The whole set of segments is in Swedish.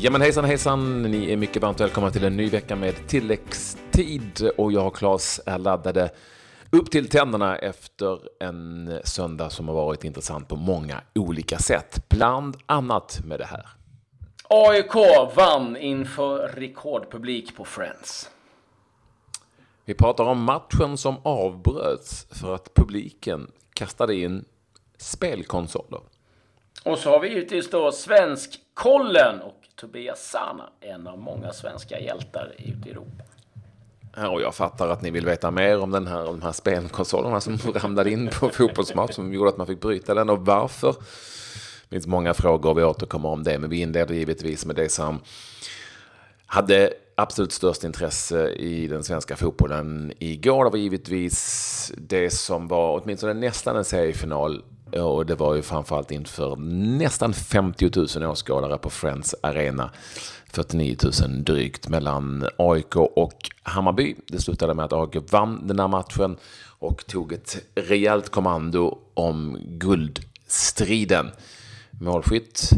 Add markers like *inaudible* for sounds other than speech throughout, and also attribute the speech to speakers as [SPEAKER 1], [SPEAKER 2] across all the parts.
[SPEAKER 1] Ja men hejsan hejsan, ni är mycket varmt välkomna till en ny vecka med tilläggstid och jag och Claes är laddade upp till tänderna efter en söndag som har varit intressant på många olika sätt, bland annat med det här.
[SPEAKER 2] AIK vann inför rekordpublik på Friends.
[SPEAKER 1] Vi pratar om matchen som avbröts för att publiken kastade in spelkonsoler.
[SPEAKER 2] Och så har vi givetvis då Svenskkollen och Tobias Sana, en av många svenska hjältar ute i Europa.
[SPEAKER 1] Ja, och jag fattar att ni vill veta mer om den här, de här spelkonsolerna som *laughs* ramlade in på fotbollsmatch som gjorde att man fick bryta den och varför. Det finns många frågor och vi återkommer om det, men vi inleder givetvis med det som hade absolut störst intresse i den svenska fotbollen igår. Det var givetvis det som var åtminstone nästan en seriefinal och det var ju framförallt inför nästan 50 000 åskådare på Friends Arena. 49 000 drygt mellan AIK och Hammarby. Det slutade med att AIK vann den här matchen och tog ett rejält kommando om guldstriden. Målskytt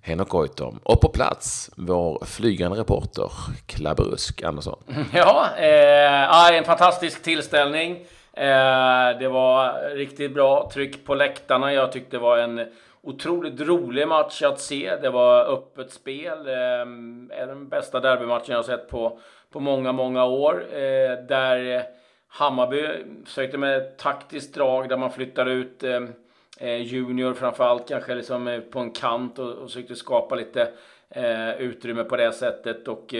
[SPEAKER 1] Henok Goitom. Och på plats vår flygande reporter Klabberusk Andersson. *laughs*
[SPEAKER 2] Ja, eh, en fantastisk tillställning. Eh, det var riktigt bra tryck på läktarna. Jag tyckte det var en otroligt rolig match att se. Det var öppet spel. Eh, är den bästa derbymatchen jag har sett på, på många, många år. Eh, där Hammarby försökte med ett taktiskt drag där man flyttar ut eh, eh, Junior framförallt kanske liksom eh, på en kant och, och försökte skapa lite utrymme på det sättet. Och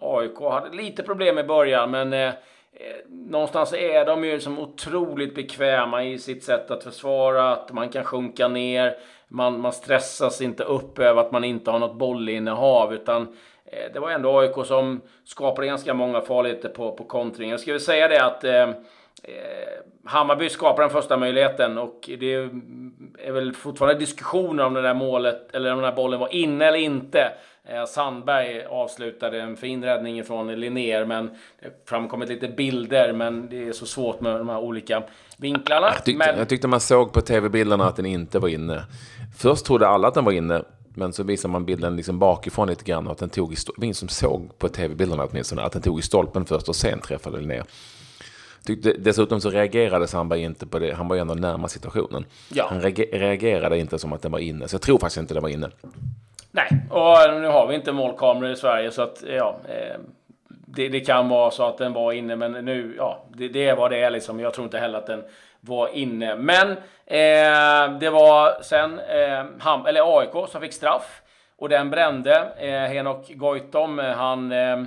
[SPEAKER 2] AIK hade lite problem i början men Eh, någonstans är de ju som otroligt bekväma i sitt sätt att försvara, att man kan sjunka ner man, man stressas inte upp över att man inte har något bollinnehav utan eh, det var ändå AIK som skapade ganska många farligheter på, på kontringen. Jag skulle säga det att eh, eh, Hammarby skapar den första möjligheten och det är väl fortfarande diskussioner om det där målet eller om den där bollen var inne eller inte. Eh, Sandberg avslutade en fin räddning från Linnér men det framkommit lite bilder men det är så svårt med de här olika vinklarna.
[SPEAKER 1] Jag tyckte,
[SPEAKER 2] men...
[SPEAKER 1] jag tyckte man såg på tv-bilderna att den inte var inne. Först trodde alla att den var inne, men så visar man bilden liksom bakifrån lite grann och att den tog i stolpen. som såg på tv-bilderna åtminstone att den tog i stolpen först och sen träffade ner. Tyckte, dessutom så reagerade Sandberg inte på det. Han var ju ändå närmast situationen. Ja. Han reagerade inte som att den var inne. Så jag tror faktiskt inte den var inne.
[SPEAKER 2] Nej, och nu har vi inte målkameror i Sverige så att ja. Eh, det, det, kan vara så att den var inne men nu, ja, det, det är vad det är liksom. Jag tror inte heller att den var inne. Men eh, det var sen eh, Ham, eller AIK som fick straff och den brände. Eh, Henok Goitom, eh, han eh,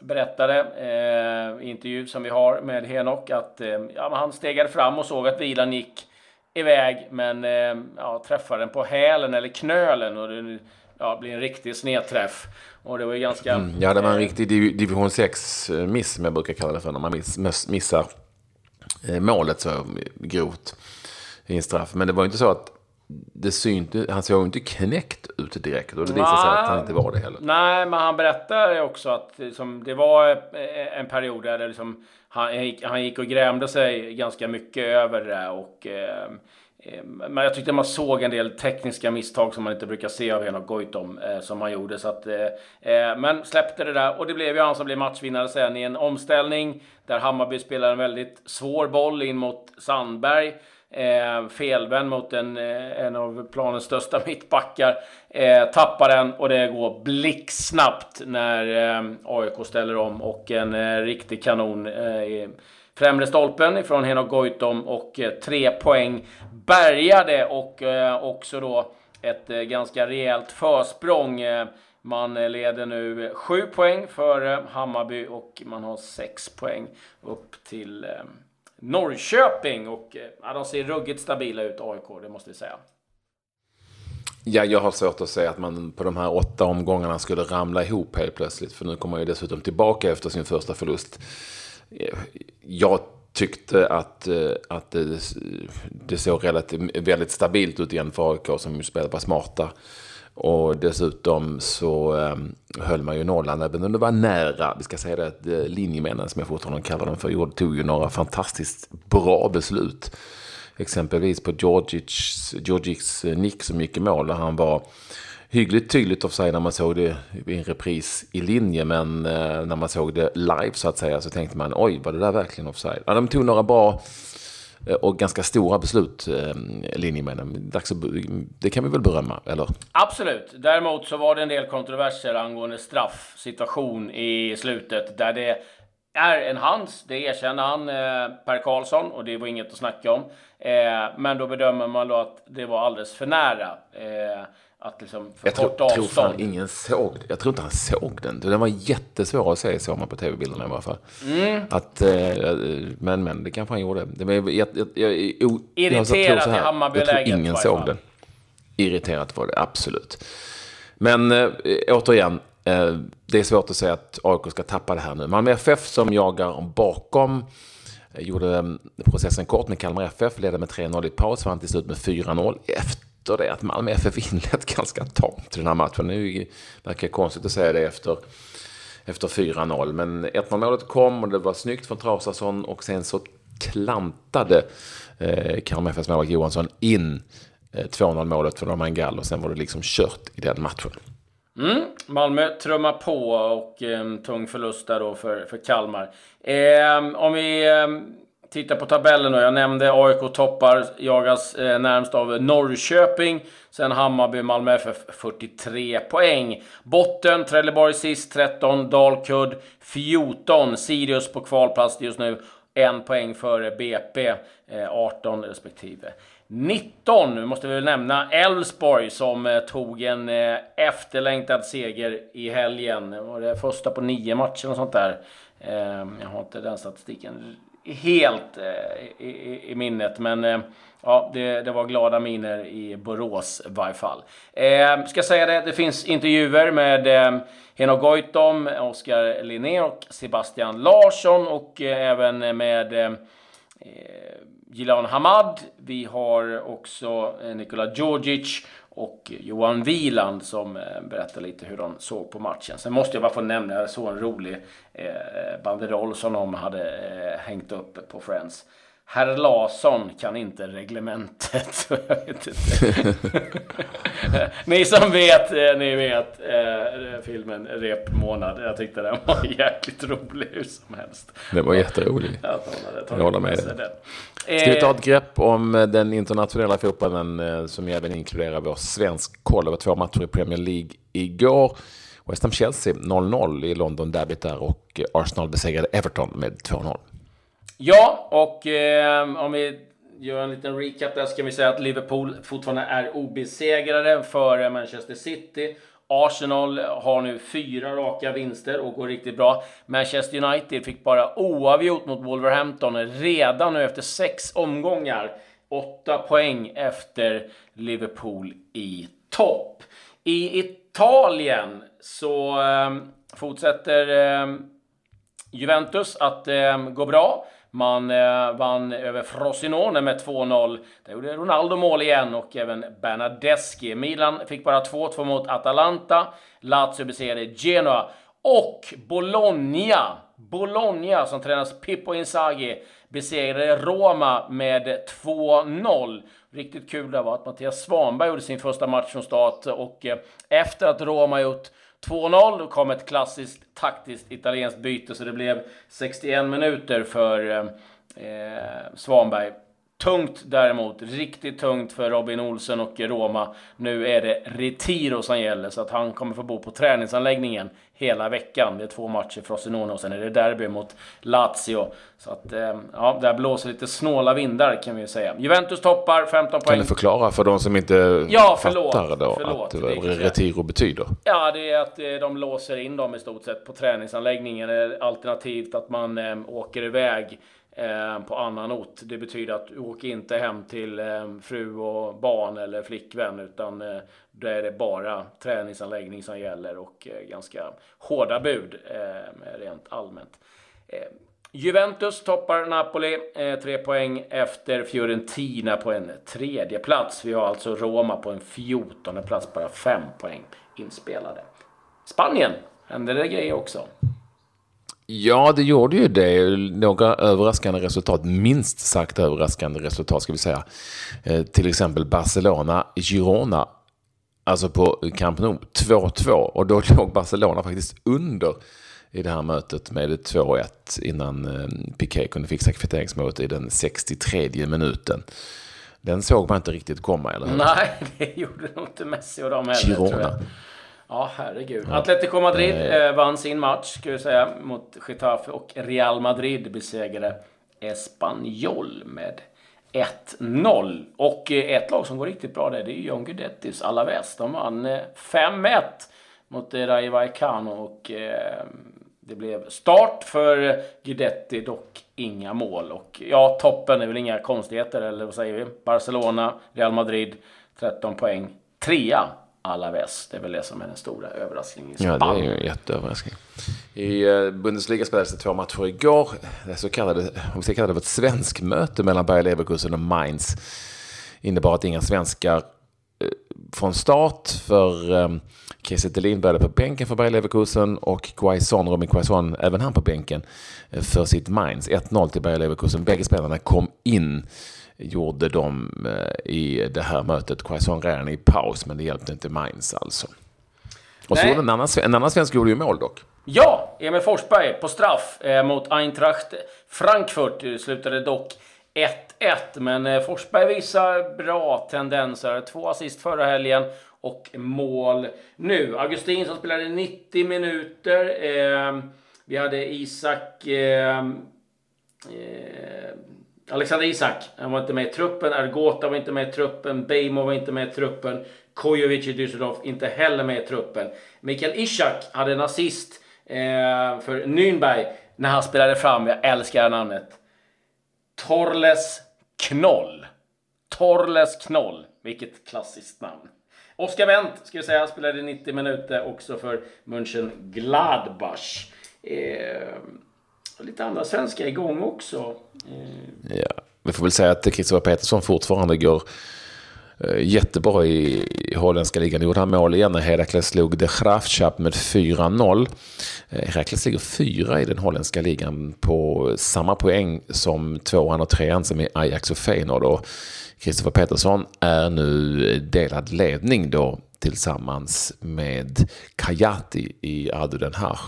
[SPEAKER 2] berättade eh, i intervju som vi har med Henok att eh, ja, han stegade fram och såg att vilan gick iväg men eh, ja, träffade den på hälen eller knölen och det ja, blir en riktig snedträff. Och det var ju ganska... Mm,
[SPEAKER 1] ja, det var en riktig division 6-miss som jag brukar kalla det för när man miss, missar Eh, målet så grovt i en straff. Men det var ju inte så att det synte, han såg inte knäckt ut direkt och det visade sig att han inte var det heller.
[SPEAKER 2] Nej, men han berättade också att liksom, det var eh, en period där det liksom, han, han gick och grämde sig ganska mycket över det och Eh, Eh, men jag tyckte man såg en del tekniska misstag som man inte brukar se av Henok Goitom eh, som han gjorde. Så att, eh, eh, men släppte det där och det blev ju han som blev matchvinnare sen i en omställning där Hammarby spelar en väldigt svår boll in mot Sandberg. Eh, felvänd mot en, eh, en av planens största *laughs* mittbackar. Eh, tappar den och det går blixtsnabbt när eh, AIK ställer om och en eh, riktig kanon eh, främre stolpen ifrån Henok Goitom och eh, tre poäng bärgade och eh, också då ett eh, ganska rejält försprång. Man leder nu sju poäng för Hammarby och man har sex poäng upp till Norrköping. Och ja, de ser ruggigt stabila ut, AIK, det måste vi säga.
[SPEAKER 1] Ja, jag har svårt att säga att man på de här åtta omgångarna skulle ramla ihop helt plötsligt. För nu kommer man ju dessutom tillbaka efter sin första förlust jag tyckte att, eh, att det, det såg relativt, väldigt stabilt ut igen för AIK som spelade på smarta. Och dessutom så eh, höll man ju nollan, även om det var nära. Vi ska säga det att eh, linjemännen, som jag fortfarande kallar dem för, tog ju några fantastiskt bra beslut. Exempelvis på Georgics, Georgics nick som gick i mål, där han var hyggligt tydligt offside när man såg det i en repris i linje. Men eh, när man såg det live så att säga så tänkte man oj, var det där verkligen offside? Ja, de tog några bra eh, och ganska stora beslut, eh, linjemännen. Det kan vi väl berömma, eller?
[SPEAKER 2] Absolut. Däremot så var det en del kontroverser angående straffsituation i slutet där det är en hands, det erkänner han, eh, Per Karlsson, och det var inget att snacka om. Eh, men då bedömer man då att det var alldeles för nära. Eh, att liksom
[SPEAKER 1] jag tror, fan ingen såg Jag tror inte han såg den. Den var jättesvår att se, såg man på tv-bilderna i alla fall. Mm. Att, eh, men, men, det kanske han gjorde. Det var, jag, jag, jag,
[SPEAKER 2] jag, Irriterad i Hammarbyläget.
[SPEAKER 1] Jag tror ingen såg den. Irriterat var det, absolut. Men äh, återigen, äh, det är svårt att säga att AIK ska tappa det här nu. Malmö FF som jagar bakom gjorde processen kort med Kalmar FF, ledde med 3-0 i paus, vann till slut med 4-0 efter det att Malmö FF inlett *laughs* ganska tamt den här matchen. Nu verkar konstigt att säga det efter, efter 4-0, men 1-0 målet kom och det var snyggt från Traustason och sen så klantade eh, Kalmar FFs målvakt Johansson in eh, 2-0 målet för Romangall och sen var det liksom kört i den matchen.
[SPEAKER 2] Mm. Malmö trummar på och eh, tung förlust där då för, för Kalmar. Eh, om vi eh, tittar på tabellen då. Jag nämnde AIK toppar, jagas eh, närmst av Norrköping. Sen Hammarby, Malmö FF 43 poäng. Botten, Trelleborg sist 13, Dalkurd 14. Sirius på kvalplats just nu. En poäng före BP, 18 eh, respektive 19. Nu måste vi väl nämna Elfsborg som eh, tog en eh, efterlängtad seger i helgen. Det var det första på nio matcher och sånt där. Eh, jag har inte den statistiken helt eh, i, i, i minnet, men eh, ja, det, det, var glada miner i Borås i varje fall. Eh, ska säga det, det finns intervjuer med eh, Henok Goitom, Oskar Linné och Sebastian Larsson och eh, även med eh, eh Gilan Hamad. Vi har också eh, Nikola Djordjic och Johan Wieland som berättade berättar lite hur de såg på matchen. Sen måste jag bara få nämna, jag såg en rolig eh, banderoll som de hade eh, hängt upp på Friends. Herr Larsson kan inte reglementet. *laughs* jag vet inte. *laughs* ni som vet, ni vet eh, filmen Rep månad. Jag tyckte den var jäkligt rolig hur som helst.
[SPEAKER 1] Den var jätterolig. Jag, jag håller med dig. Ska vi ta ett grepp om den internationella fotbollen eh, som även inkluderar vår svensk koll. Det var två matcher i Premier League igår. West Ham-Chelsea 0-0 i London derbyt där och Arsenal besegrade Everton med 2-0.
[SPEAKER 2] Ja, och eh, om vi gör en liten recap där så kan vi säga att Liverpool fortfarande är obesegrade före eh, Manchester City. Arsenal har nu fyra raka vinster och går riktigt bra. Manchester United fick bara oavgjort mot Wolverhampton redan nu efter sex omgångar. Åtta poäng efter Liverpool i topp. I Italien så eh, fortsätter eh, Juventus att eh, gå bra. Man eh, vann över Frosinone med 2-0. Där gjorde Ronaldo mål igen och även Bernadeschi. Milan fick bara 2-2 mot Atalanta. Lazio besegrade Genoa. Och Bologna, Bologna som tränas Pippo Inzaghi, besegrade Roma med 2-0. Riktigt kul det var att Mattias Svanberg gjorde sin första match som start och eh, efter att Roma gjort 2-0 då kom ett klassiskt taktiskt italienskt byte så det blev 61 minuter för eh, eh Svanberg. Tungt däremot, riktigt tungt för Robin Olsen och Roma. Nu är det Retiro som gäller så att han kommer få bo på träningsanläggningen hela veckan. Det är två matcher för Frosinone och sen är det derby mot Lazio. Så att, eh, ja, där blåser lite snåla vindar kan vi säga. Juventus toppar, 15 poäng.
[SPEAKER 1] Kan du förklara för de som inte ja, förlåt, fattar då förlåt, att Retiro betyder?
[SPEAKER 2] Ja, det är att eh, de låser in dem i stort sett på träningsanläggningen. Alternativt att man eh, åker iväg Eh, Eh, på annan ort. Det betyder att du åker inte hem till eh, fru och barn eller flickvän utan eh, då är det bara träningsanläggning som gäller och ganska hårda bud rent allmänt. Juventus toppar Napoli, tre poäng efter Fiorentina på en tredje plats. Vi har alltså Roma på en fjortonde plats, bara fem poäng inspelade. Spanien händer det grejer också.
[SPEAKER 1] Ja, det gjorde ju det. Några överraskande resultat, minst sagt överraskande resultat ska vi säga. Eh, till exempel Barcelona, Girona alltså på Camp Nou, 2-2. Och då *laughs* låg Barcelona faktiskt under i det här mötet med 2-1 innan eh, Piqué kunde fixa kvitteringsmålet i den 63 minuten. Den såg man inte riktigt komma, eller hur?
[SPEAKER 2] Nej, *laughs* det gjorde nog inte Messi och de heller,
[SPEAKER 1] Girona.
[SPEAKER 2] tror jag. Ja, herregud. Atletico Madrid eh, vann sin match, ska vi säga, mot Getafe och Real Madrid besegrade Espanyol med 1-0. Och eh, ett lag som går riktigt bra där, det är John Guidettis Alaves. De vann eh, 5-1 mot eh, Rayo Vallecano och eh, det blev start för Guidetti, dock inga mål. Och ja, toppen är väl inga konstigheter, eller vad säger vi? Barcelona, Real Madrid, 13 poäng. Trea, Alaves. Det är väl det som är den stora överraskningen i
[SPEAKER 1] Ja, det är ju en jätteöverraskning. I eh, Bundesliga spelades det två matcher igår. Det så kallade, om vi ska kalla det för ett svensk möte mellan Bayer Leverkusen och Mainz innebar att inga svenskar eh, från start för eh, Kiese Thelin började på bänken för Bayer Leverkusen och Quaison, Robin Quaison, även han på bänken för sitt Mainz. 1-0 till Bayer Leverkusen. Bägge spelarna kom in gjorde de eh, i det här mötet. Quaison redan i paus, men det hjälpte inte Mainz alltså. Och så
[SPEAKER 2] Nej.
[SPEAKER 1] gjorde en annan, en annan svensk gjorde ju mål dock.
[SPEAKER 2] Ja, Emil Forsberg på straff eh, mot Eintracht Frankfurt. Det slutade dock 1-1, men eh, Forsberg visar bra tendenser. Två assist förra helgen och mål nu. Augustin som spelade 90 minuter. Eh, vi hade Isak... Eh, eh, Alexander Isak, han var inte med i truppen. Ergota var inte med i truppen. Beijmo var inte med i truppen. Kojovic i Düsseldorf inte heller med i truppen. Mikael Ishak hade en assist eh, för Nürnberg när han spelade fram, jag älskar det här namnet, Torles Knoll. Torles Knoll. Vilket klassiskt namn. Oskar Wendt, ska jag säga, spelade 90 minuter också för München Gladbach. Eh, och lite andra svenskar igång också. Eh,
[SPEAKER 1] ja, vi får väl säga att Kristoffer Petersson fortfarande går eh, jättebra i, i holländska ligan. Nu gjorde han mål igen när Herakles slog De Graafschap med 4-0. Eh, Herakles ligger fyra i den holländska ligan på samma poäng som tvåan och trean som är Ajax och Feyenoord. Och Kristoffer Petersson är nu delad ledning då tillsammans med Kajati i Adu Den Haag.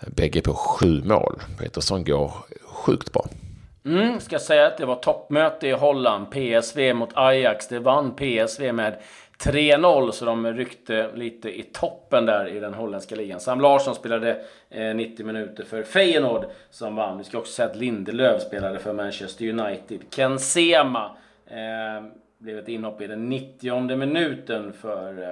[SPEAKER 1] Bägge på sju mål. Petersson går sjukt bra.
[SPEAKER 2] Mm, ska säga att det var toppmöte i Holland. PSV mot Ajax. Det vann PSV med 3-0, så de ryckte lite i toppen där i den holländska ligan. Sam Larsson spelade eh, 90 minuter för Feyenoord som vann. Vi ska också säga att Lindelöf spelade för Manchester United. Ken Sema eh, blev ett inhopp i den 90 minuten för, eh,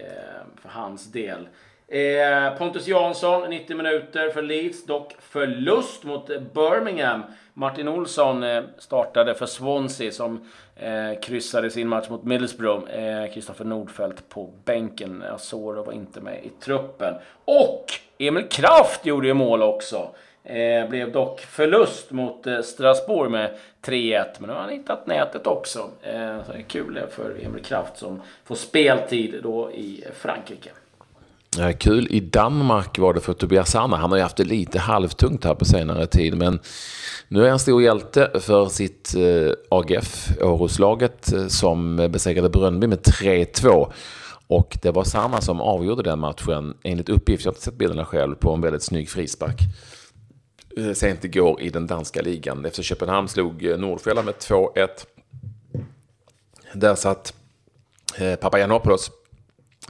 [SPEAKER 2] eh, för hans del. Eh, Pontus Jansson, 90 minuter för Leeds, dock förlust mot Birmingham. Martin Olsson eh, startade för Swansea som eh, kryssade sin match mot Middlesbrough. Eh, Kristoffer Nordfeldt på bänken. Asoro var inte med i truppen. Och Emil Kraft gjorde ju mål också. Eh, blev dock förlust mot eh, Strasbourg med 3-1. Men nu har han hittat nätet också. Eh, så det är kul för Emil Kraft som får speltid då i Frankrike.
[SPEAKER 1] Kul. I Danmark var det för Tobias Sanna. Han har ju haft det lite halvtungt här på senare tid. Men nu är han stor hjälte för sitt eh, AGF, Århuslaget, eh, som besegrade Brönnby med 3-2. Och det var Sanna som avgjorde den matchen, enligt uppgift, jag har inte sett bilderna själv, på en väldigt snygg frispark. Eh, sent igår i den danska ligan. Efter Köpenhamn slog eh, med 2-1. Där satt Papagiannopoulos,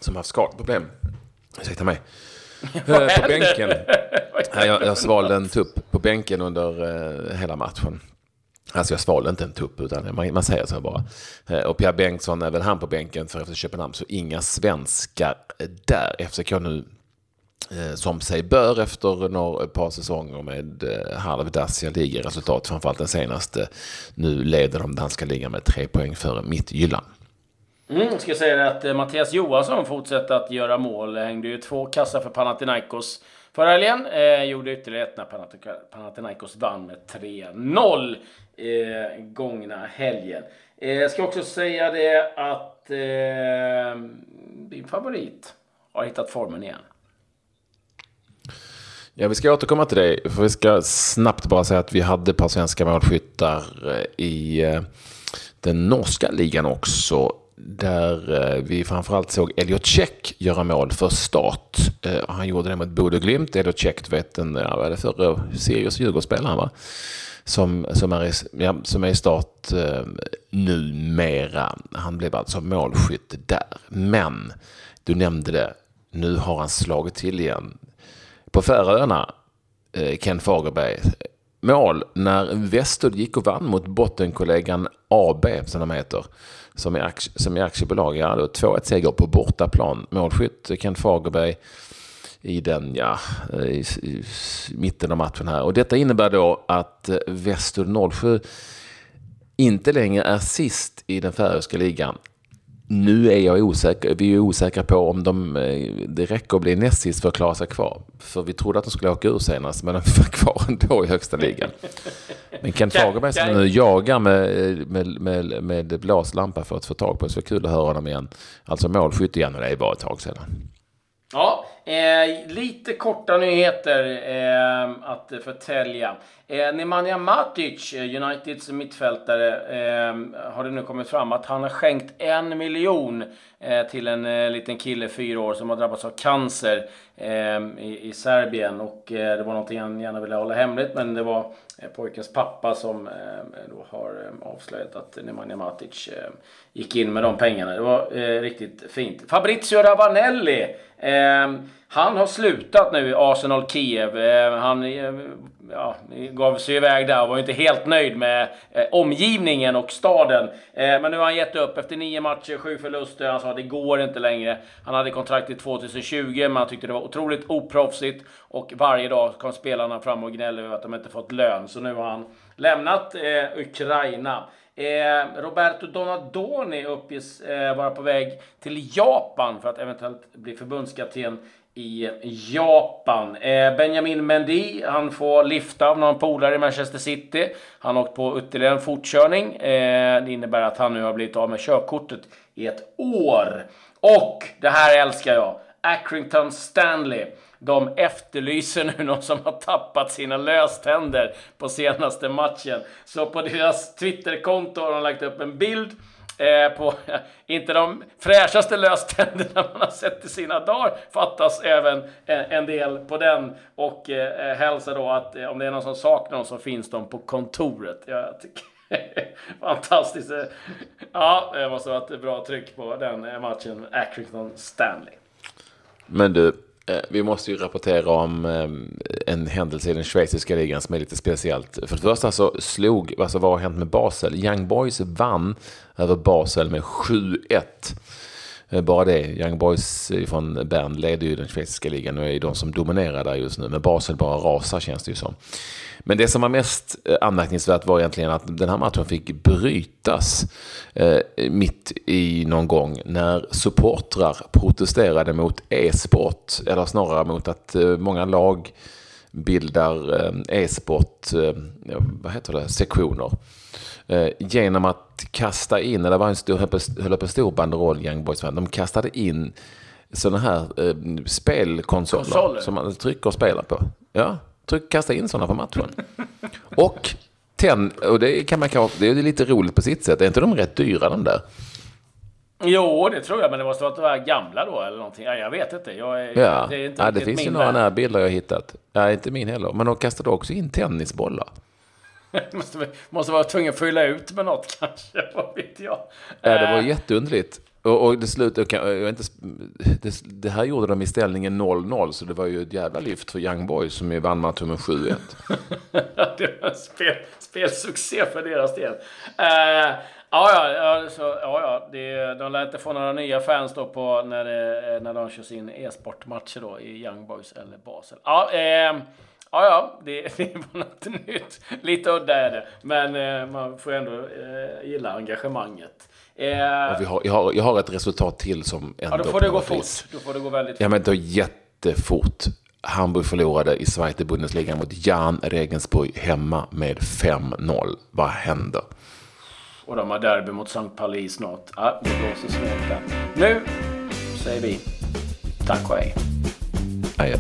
[SPEAKER 1] som haft skadeproblem, ursäkta mig, eh, på bänken. *laughs* Jag, jag svalde en tupp på bänken under eh, hela matchen. Alltså jag svalde inte en tupp, utan man, man säger så bara. Eh, och Pierre Bengtsson, även han på bänken för efter Köpenhamn, så inga svenskar där. FCK nu, som sig bör efter några, ett par säsonger med halvdassiga ligaresultat, framförallt den senaste, nu leder de danska ligan med tre poäng före Mittjylland.
[SPEAKER 2] Mm, ska säga att eh, Mattias Johansson fortsätter att göra mål. Hängde ju två kassar för Panathinaikos förra helgen. Eh, gjorde ytterligare ett när Panathinaikos vann med 3-0 eh, gångna helgen. Eh, ska också säga det att eh, din favorit har hittat formen igen.
[SPEAKER 1] Ja, vi ska återkomma till det. För vi ska snabbt bara säga att vi hade ett par svenska målskyttar eh, i eh, den norska ligan också där eh, vi framförallt såg Elliot Check göra mål för start. Eh, han gjorde det mot Bodö Glimt. Elliot Check, du vet, en, ja, vad är det eh, Sirius Djurgårdsspelaren va? Som, som, är i, ja, som är i start eh, numera. Han blev alltså målskytt där. Men, du nämnde det, nu har han slagit till igen. På Färöarna, eh, Ken Fagerberg, mål när Westud gick och vann mot bottenkollegan AB, som de heter, som är, som är aktiebolag. Ja, 2-1 seger på bortaplan. Målskytt Kent Fagerberg i den, ja, i, i, mitten av matchen här. Och detta innebär då att Vestud 07 inte längre är sist i den färöiska ligan. Nu är jag osäker, vi är osäkra på om de, eh, det räcker att bli näst sist för att klara sig kvar. För vi trodde att de skulle åka ur senast, men *laughs* de var kvar ändå i högsta ligan. Men Kent Fagerberg som nu jagar med, med, med, med blåslampa för att få tag på det, så kul att höra honom igen. Alltså målskytt igen, och det är bara ett tag sedan.
[SPEAKER 2] Ja, eh, lite korta nyheter eh, att förtälja. Eh, Nemanja Matic, eh, Uniteds mittfältare, eh, har det nu kommit fram att han har skänkt en miljon eh, till en eh, liten kille, fyra år, som har drabbats av cancer eh, i, i, Serbien. Och eh, det var någonting han gärna ville hålla hemligt, men det var eh, pojkens pappa som då har avslöjat att Nemanja Matic gick in med de pengarna. Det var riktigt fint. Fabrizio Ravanelli han har slutat nu i Arsenal Kiev. Eh, han eh, ja, gav sig iväg där och var inte helt nöjd med eh, omgivningen och staden. Men nu har han gett upp efter nio matcher, sju förluster. Han sa att det går inte längre. Han hade kontrakt till 2020, men han tyckte det var otroligt oproffsigt. Och varje dag kom spelarna fram och gnällde över att de inte fått lön. Så nu har han lämnat eh, Ukraina. Eh, Roberto Donadoni uppges eh, vara på väg till Japan för att eventuellt bli förbundskapten i Japan. Eh, Benjamin Mendy, han får lifta av någon polare i Manchester City. Han har åkt på ytterligare en fortkörning. Eh, det innebär att han nu har blivit av med körkortet i ett år. Och, det här älskar jag, Accrington Stanley. De efterlyser nu någon som har tappat sina löständer på senaste matchen. Så på deras Twitterkonto har de lagt upp en bild Eh, på, *laughs* inte de fräschaste löständerna man har sett i sina dagar. Fattas även en, en del på den. Och eh, eh, hälsa då att eh, om det är någon som saknar dem så finns de på kontoret. Jag tycker *laughs* Fantastiskt. Ja, det måste ha varit ett bra tryck på den eh, matchen. Accrington Stanley.
[SPEAKER 1] Men du, Eh, vi måste ju rapportera om eh, en händelse i den schweiziska ligan som är lite speciellt. För det första så slog, alltså vad har hänt med Basel? Young Boys vann över Basel med 7-1. Eh, bara det. Young Boys från Bern leder ju den schweiziska ligan och är de som dominerar där just nu. Men Basel bara rasar känns det ju som. Men det som var mest eh, anmärkningsvärt var egentligen att den här matchen fick brytas eh, mitt i någon gång när supportrar protesterade mot e-sport, eller snarare mot att eh, många lag bildar eh, e-sport, eh, vad heter det, sektioner. Eh, genom att kasta in, eller var en stor, höll på stor banderoll, Young Boys fan, de kastade in sådana här eh, spelkonsoler Konsoler. som man trycker och spelar på. Ja, tryck, kasta in sådana på matchen. och ten, och det kan man det är lite roligt på sitt sätt, är inte de rätt dyra de där?
[SPEAKER 2] Jo, det tror jag, men det måste vara gamla då eller någonting. Ja, jag vet inte. Jag
[SPEAKER 1] ja. det, är inte ja, det finns ju några närbilder jag hittat. Ja, inte min heller. Men de kastade också in tennisbollar. *laughs*
[SPEAKER 2] måste, måste vara tvungen att fylla ut med något *laughs* kanske, vad vet jag.
[SPEAKER 1] Ja, det var eh. jätteunderligt. Och, och det slutade, jag inte, det, det, här gjorde de i ställningen 0-0, så det var ju ett jävla lyft för Young Boys som ju vann matchen med 7-1. *laughs*
[SPEAKER 2] det var en spel, spelsuccé för deras del. Uh, Ja, ja, så, ja, ja det, de lär inte få några nya fans då på när, det, när de kör sin e-sportmatcher då i Young Boys eller Basel. Ja, eh, Ja, ja, det, *laughs* det var något nytt. Lite udda är det, men eh, man får ändå eh, gilla engagemanget.
[SPEAKER 1] Eh, vi har, jag, har, jag har ett resultat till som ändå...
[SPEAKER 2] Ja, då får det gå fort. Då får det gå väldigt fort.
[SPEAKER 1] Ja, men då jättefort. Hamburg förlorade i Zweite Bundesliga mot Jan Regensburg hemma med 5-0. Vad händer?
[SPEAKER 2] Och de har derby mot St. Pauli snart. Ja, det blåser snart där. Nu säger vi tack och hej.
[SPEAKER 1] Adjö.